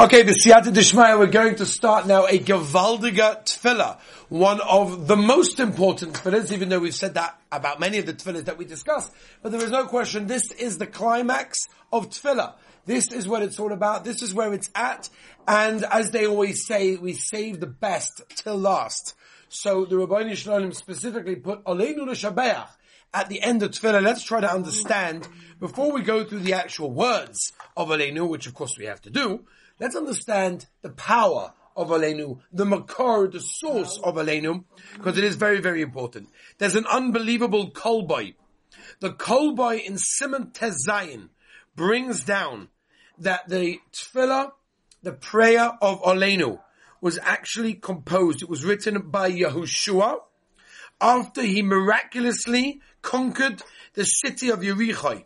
Okay, the Siyata Dishmaya, we're going to start now a Gavaldiga Tefillah, one of the most important tefillahs, even though we've said that about many of the tefillahs that we discussed. But there is no question, this is the climax of Tefillah. This is what it's all about, this is where it's at, and as they always say, we save the best till last. So the Rabbi Shalom specifically put Aleinu L'Shabeach at the end of Tefillah. Let's try to understand, before we go through the actual words of Aleinu, which of course we have to do, Let's understand the power of Aleinu, the makor, the source of Aleinu, because it is very, very important. There's an unbelievable Kol Bo. The Kol Bo in Siman Tezayin brings down that the tefillah, the prayer of Aleinu, was actually composed. It was written by Yehoshua after he miraculously conquered the city of Yericho.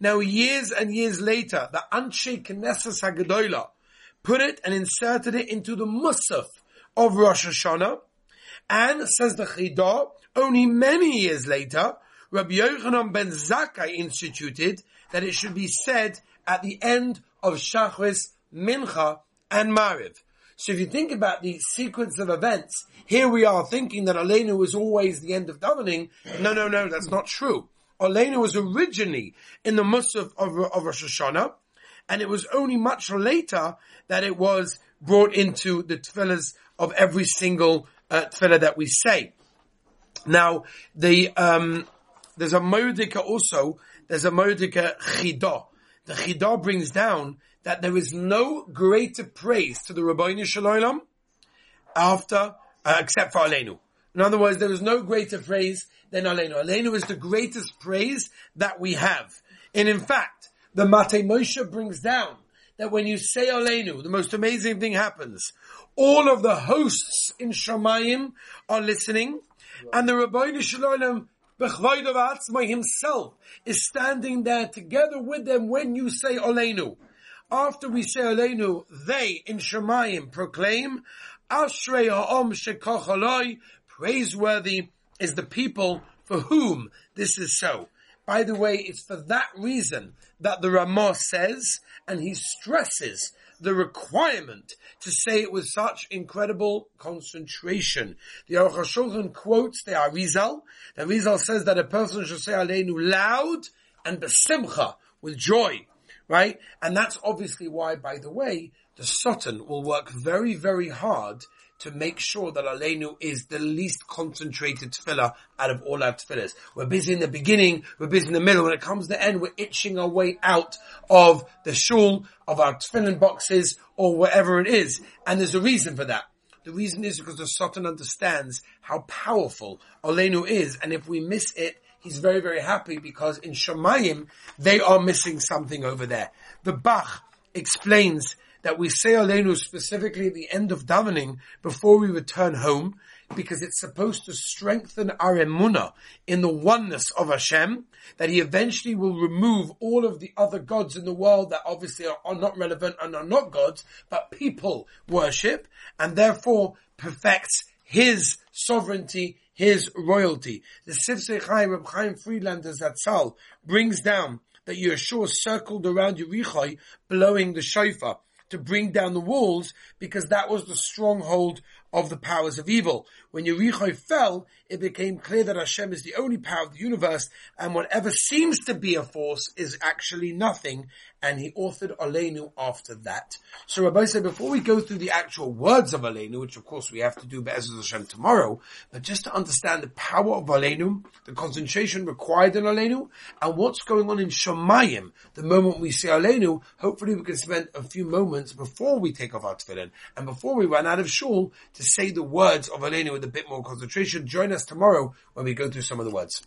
Now, years and years later, the Anshe Knesset Hagdolah, put it and inserted it into the Musaf of Rosh Hashanah. And says the Chidah, only many years later, Rabbi Yochanan ben Zakkai instituted that it should be said at the end of Shachris, Mincha, and Mariv. So if you think about the sequence of events, here we are thinking that Aleinu was always the end of davening. No, no, no, that's not true. Aleinu was originally in the Musaf of, of Rosh Hashanah, and it was only much later that it was brought into the tefillahs of every single uh, tefillah that we say. Now, the um, there's a modika also. There's a modika chidah. The chidah brings down that there is no greater praise to the Ribbono Shel Olam after uh, except for Aleinu. In other words, there is no greater praise than Aleinu. Aleinu is the greatest praise that we have. And in fact, the Mate Moshe brings down that when you say Aleinu, the most amazing thing happens. All of the hosts in Shamayim are listening, and the Ribbono Shel Olam himself is standing there together with them when you say Aleinu. After we say Aleinu, they in Shemayim proclaim, Ashrei Ha'om Shekochaloi, praiseworthy is the people for whom this is so. By the way, it's for that reason that the Ramah says, and he stresses the requirement to say it with such incredible concentration. The Aruch HaShulchan quotes the Arizal. The Arizal says that a person should say Aleinu loud and besimcha, with joy, right? And that's obviously why, by the way, the Satan will work very, very hard to make sure that Aleinu is the least concentrated tefillah out of all our tefillahs. We're busy in the beginning, we're busy in the middle. When it comes to the end, we're itching our way out of the shul, of our tefillin boxes, or wherever it is. And there's a reason for that. The reason is because the Satan understands how powerful Aleinu is, and if we miss it, he's very, very happy because in Shemayim, they are missing something over there. The Bach explains that we say Aleinu specifically at the end of davening before we return home, because it's supposed to strengthen our emuna in the oneness of Hashem, that He eventually will remove all of the other gods in the world that obviously are, are not relevant and are not gods, but people worship, and therefore perfects His sovereignty, His royalty. The Sifsei Chaim, Reb Chaim Friedlander Zatzal brings down that Yeshua circled around Yericho blowing the shofar to bring down the walls because that was the stronghold of the powers of evil. When Yericho fell, it became clear that Hashem is the only power of the universe, and whatever seems to be a force is actually nothing, and he authored Aleinu after that. So Rabbi said, before we go through the actual words of Aleinu, which of course we have to do Be'ezras Hashem tomorrow, but just to understand the power of Aleinu, the concentration required in Aleinu, and what's going on in Shemayim, the moment we say Aleinu, hopefully we can spend a few moments before we take off our tefillin, and before we run out of shul, to say the words of Aleinu with a bit more concentration. Join us tomorrow when we go through some of the words.